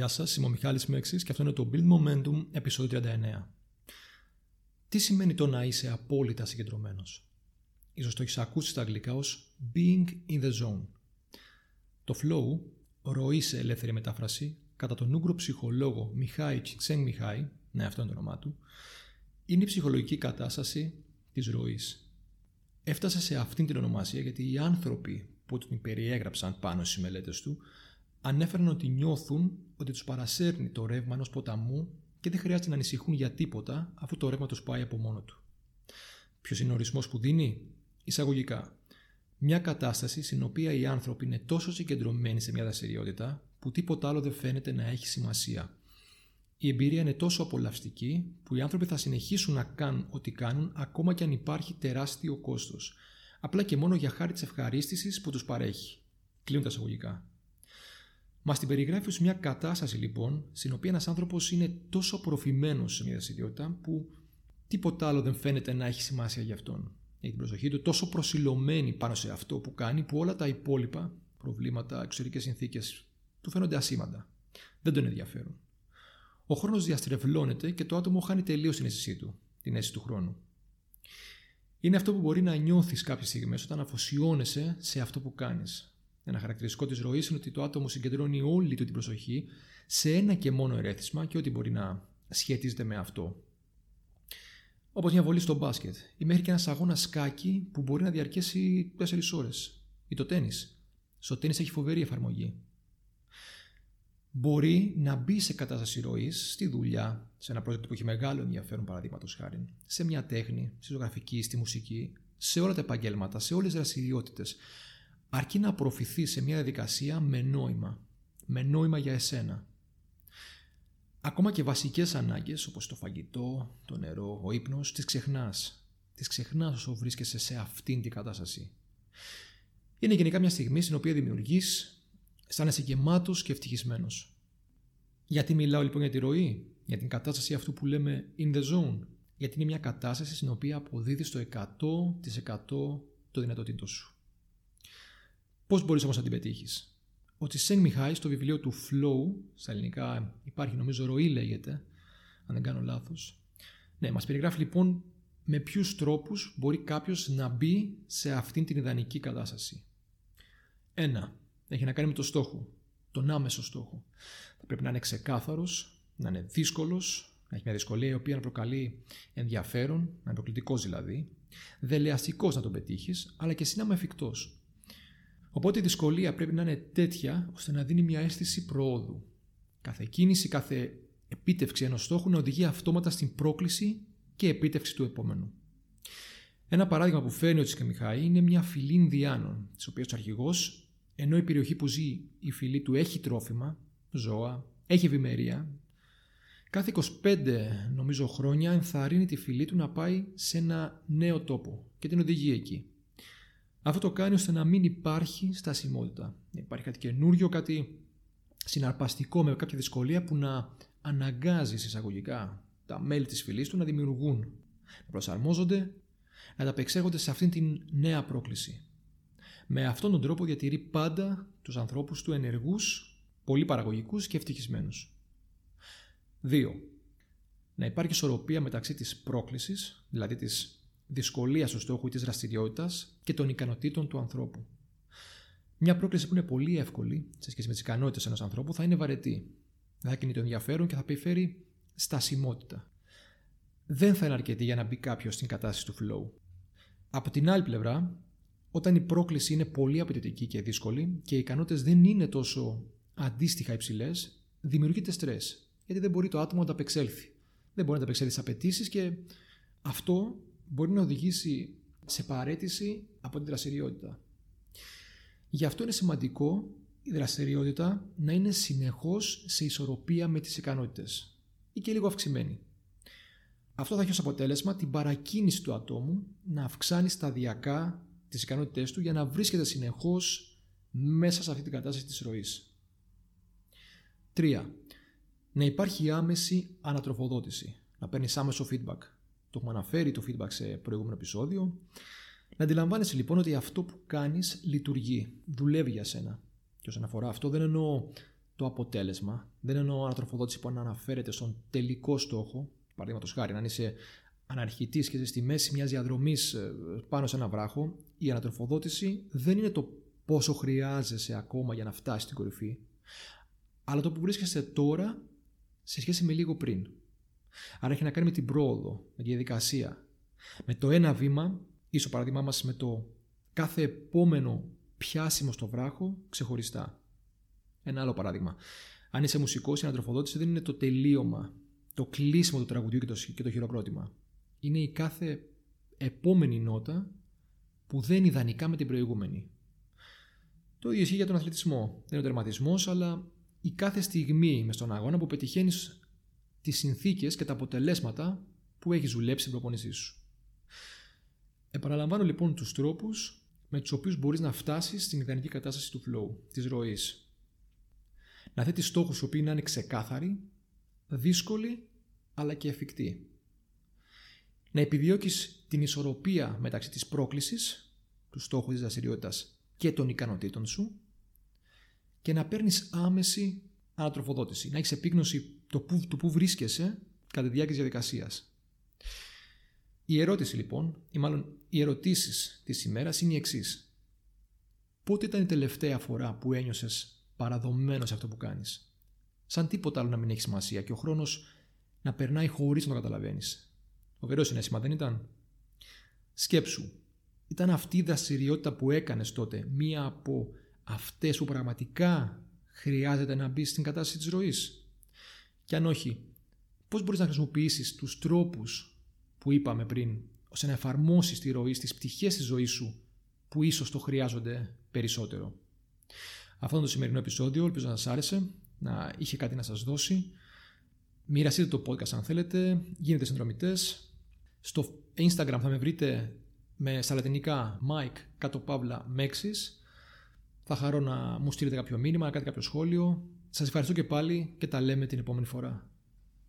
Γεια σας, είμαι ο Μιχάλης Μέξης και αυτό είναι το Build Momentum επεισόδιο 39. Τι σημαίνει το να είσαι απόλυτα συγκεντρωμένος; Ίσως το έχεις ακούσει στα αγγλικά ως being in the zone. Το flow, ροή σε ελεύθερη μετάφραση, κατά τον Ούγκρο ψυχολόγο Μιχάη Τσιξέν Μιχάη, ναι αυτό είναι το όνομά του, είναι η ψυχολογική κατάσταση της ροής. Έφτασε σε αυτήν την ονομασία γιατί οι άνθρωποι που την περιέγραψαν πάνω στις μελέτες του ανέφεραν ότι νιώθουν ότι τους παρασέρνει το ρεύμα ενός ποταμού και δεν χρειάζεται να ανησυχούν για τίποτα αφού το ρεύμα τους πάει από μόνο του. Ποιος είναι ο ορισμός που δίνει; Εισαγωγικά. Μια κατάσταση στην οποία οι άνθρωποι είναι τόσο συγκεντρωμένοι σε μια δραστηριότητα που τίποτα άλλο δεν φαίνεται να έχει σημασία. Η εμπειρία είναι τόσο απολαυστική που οι άνθρωποι θα συνεχίσουν να κάνουν ό,τι κάνουν ακόμα και αν υπάρχει τεράστιο κόστος. Απλά και μόνο για χάρη της ευχαρίστησης που τους παρέχει. Κλείνουν τα εισαγωγικά. Μα την περιγράφει ως μια κατάσταση λοιπόν, στην οποία ένας άνθρωπος είναι τόσο απορροφημένος σε μια δραστηριότητα που τίποτα άλλο δεν φαίνεται να έχει σημασία για αυτόν. Έχει την προσοχή του τόσο προσιλωμένη πάνω σε αυτό που κάνει, που όλα τα υπόλοιπα προβλήματα, εξωτερικές συνθήκες του φαίνονται ασήμαντα. Δεν τον ενδιαφέρουν. Ο χρόνος διαστρεβλώνεται και το άτομο χάνει τελείως την αίσθησή του, την αίσθηση του χρόνου. Είναι αυτό που μπορεί να νιώθεις κάποιες στιγμές όταν αφοσιώνεσαι σε αυτό που κάνεις. Ένα χαρακτηριστικό της ροής είναι ότι το άτομο συγκεντρώνει όλη του την προσοχή σε ένα και μόνο ερέθισμα και ό,τι μπορεί να σχετίζεται με αυτό. Όπως μια βολή στο μπάσκετ ή μέχρι και ένας αγώνας σκάκι που μπορεί να διαρκέσει 4 ώρες. Ή το τέννη. Στο τέννη έχει φοβερή εφαρμογή. Μπορεί να μπει σε κατάσταση ροής στη δουλειά, σε ένα project που έχει μεγάλο ενδιαφέρον, παραδείγματος χάρη, σε μια τέχνη, στη ζωγραφική, στη μουσική, σε όλα τα επαγγέλματα, σε όλες τις δραστηριότητες αρκεί να απορροφηθεί σε μια διαδικασία με νόημα. Με νόημα για εσένα. Ακόμα και βασικές ανάγκες όπως το φαγητό, το νερό, ο ύπνος, τις ξεχνάς. Τις ξεχνάς όσο βρίσκεσαι σε αυτήν την κατάσταση. Είναι γενικά μια στιγμή στην οποία δημιουργείς, αισθάνεσαι γεμάτος και ευτυχισμένος. Γιατί μιλάω λοιπόν για τη ροή, για την κατάσταση αυτού που λέμε in the zone. Γιατί είναι μια κατάσταση στην οποία αποδίδεις το 100% το δυνατοτήτω σου. Πώς μπορείς όμως να την πετύχεις; Ο Τσισέν Μιχάη στο βιβλίο του Flow, στα ελληνικά υπάρχει νομίζω ροή λέγεται, αν δεν κάνω λάθος. Ναι, μας περιγράφει λοιπόν με ποιους τρόπους μπορεί κάποιος να μπει σε αυτήν την ιδανική κατάσταση. Ένα, έχει να κάνει με το στόχο, τον άμεσο στόχο. Θα πρέπει να είναι ξεκάθαρος, να είναι δύσκολος, να έχει μια δυσκολία η οποία να προκαλεί ενδιαφέρον, να είναι προκλητικός δηλαδή, δελεαστικός να τον πετύχεις, αλλά και σύναμα εφικτός. Οπότε η δυσκολία πρέπει να είναι τέτοια ώστε να δίνει μια αίσθηση προόδου. Κάθε κίνηση, κάθε επίτευξη ενός στόχου να οδηγεί αυτόματα στην πρόκληση και επίτευξη του επόμενου. Ένα παράδειγμα που φέρνει ο Τσικαμιχάη είναι μια φυλή Ινδιάνων, της οποίας ο αρχηγός, ενώ η περιοχή που ζει η φυλή του έχει τρόφιμα, ζώα, έχει ευημερία, κάθε 25 νομίζω χρόνια ενθαρρύνει τη φυλή του να πάει σε ένα νέο τόπο και την οδηγεί εκεί. Αυτό το κάνει ώστε να μην υπάρχει στασιμότητα. Υπάρχει κάτι καινούριο, κάτι συναρπαστικό με κάποια δυσκολία που να αναγκάζει εισαγωγικά τα μέλη της φυλής του να δημιουργούν, να προσαρμόζονται, να ανταπεξέρχονται σε αυτήν την νέα πρόκληση. Με αυτόν τον τρόπο διατηρεί πάντα τους ανθρώπους του ενεργούς, πολύ παραγωγικούς και ευτυχισμένους. 2. Να υπάρχει ισορροπία μεταξύ της πρόκλησης, δηλαδή της δυσκολία στο στόχο ή της δραστηριότητας και των ικανοτήτων του ανθρώπου. Μια πρόκληση που είναι πολύ εύκολη σε σχέση με τις ικανότητες ενός ανθρώπου θα είναι βαρετή. Δεν θα κινεί το ενδιαφέρον και θα επιφέρει στασιμότητα. Δεν θα είναι αρκετή για να μπει κάποιος στην κατάσταση του flow. Από την άλλη πλευρά, όταν η πρόκληση είναι πολύ απαιτητική και δύσκολη και οι ικανότητες δεν είναι τόσο αντίστοιχα υψηλές, δημιουργείται στρες. Γιατί δεν μπορεί το άτομο να τα απεξέλθει. Δεν μπορεί να τα απεξέλθει τι απαιτήσεις και αυτό μπορεί να οδηγήσει σε παρέτηση από την δραστηριότητα. Γι' αυτό είναι σημαντικό η δραστηριότητα να είναι συνεχώς σε ισορροπία με τις ικανότητες ή και λίγο αυξημένη. Αυτό θα έχει ως αποτέλεσμα την παρακίνηση του ατόμου να αυξάνει σταδιακά τις ικανότητές του για να βρίσκεται συνεχώς μέσα σε αυτή την κατάσταση της ροής. 3. Να υπάρχει άμεση ανατροφοδότηση, να παίρνεις άμεσο feedback το έχουμε αναφέρει το feedback σε προηγούμενο επεισόδιο. Να αντιλαμβάνεσαι λοιπόν ότι αυτό που κάνεις λειτουργεί, δουλεύει για σένα. Και όσον αφορά αυτό δεν εννοώ το αποτέλεσμα. Δεν εννοώ ανατροφοδότηση που αναφέρεται στον τελικό στόχο. Παραδείγματος χάρη, αν είσαι αναρχητής και είσαι στη μέση μιας διαδρομής ε, πάνω σε ένα βράχο, η ανατροφοδότηση δεν είναι το πόσο χρειάζεσαι ακόμα για να φτάσεις στην κορυφή, αλλά το που βρίσκεσαι τώρα σε σχέση με λίγο πριν. Άρα έχει να κάνει με την πρόοδο, με τη διαδικασία. Με το ένα βήμα, ίσο παράδειγμά μας με το κάθε επόμενο πιάσιμο στο βράχο ξεχωριστά. Ένα άλλο παράδειγμα. Αν είσαι μουσικός, η ανατροφοδότηση δεν είναι το τελείωμα, το κλείσιμο του τραγουδιού και το, και το χειροκρότημα. Είναι η κάθε επόμενη νότα που δεν είναι ιδανικά με την προηγούμενη. Το ίδιο ισχύει για τον αθλητισμό. Δεν είναι ο τερματισμός, αλλά η κάθε στιγμή μες στον αγώνα που πετυχαίνεις τις συνθήκες και τα αποτελέσματα που έχει δουλέψει στην προπόνησή σου. Επαναλαμβάνω λοιπόν τους τρόπους με τους οποίους μπορείς να φτάσεις στην ιδανική κατάσταση του flow, της ροής. Να θέτεις στόχους οι οποίοι να είναι ξεκάθαροι, δύσκολοι αλλά και εφικτοί. Να επιδιώκεις την ισορροπία μεταξύ της πρόκλησης, του στόχου της δραστηριότητας και των ικανοτήτων σου και να παίρνεις άμεση ανατροφοδότηση, να έχεις επίγνωση το που, το που βρίσκεσαι κατά τη διάρκεια της διαδικασίας. Η ερώτηση λοιπόν, ή μάλλον οι ερωτήσεις της ημέρας είναι η εξής. Πότε ήταν η τελευταία φορά που ένιωσες παραδομένος σε αυτό που κάνεις; Σαν τίποτα άλλο να μην έχει σημασία και ο χρόνος να περνάει χωρίς να το καταλαβαίνεις. Φοβερό συνέστημα δεν ήταν; Σκέψου, ήταν αυτή η δραστηριότητα που έκανες τότε μία από αυτές που πραγματικά χρειάζεται να μπεις στην κατάσταση της ροής. Και αν όχι, πώς μπορείς να χρησιμοποιήσεις τους τρόπους που είπαμε πριν, ώστε να εφαρμόσεις τη ροή στις πτυχές της ζωής σου που ίσως το χρειάζονται περισσότερο. Αυτό είναι το σημερινό επεισόδιο, ελπίζω να σας άρεσε, να είχε κάτι να σας δώσει. Μοιραστείτε το podcast αν θέλετε, γίνετε συνδρομητές. Στο Instagram θα με βρείτε με στα λατινικά Mike κάτω παύλα Mexis. Θα χαρώ να μου στείλετε κάποιο μήνυμα, να κάνετε κάποιο σχόλιο. Σας ευχαριστώ και πάλι και τα λέμε την επόμενη φορά.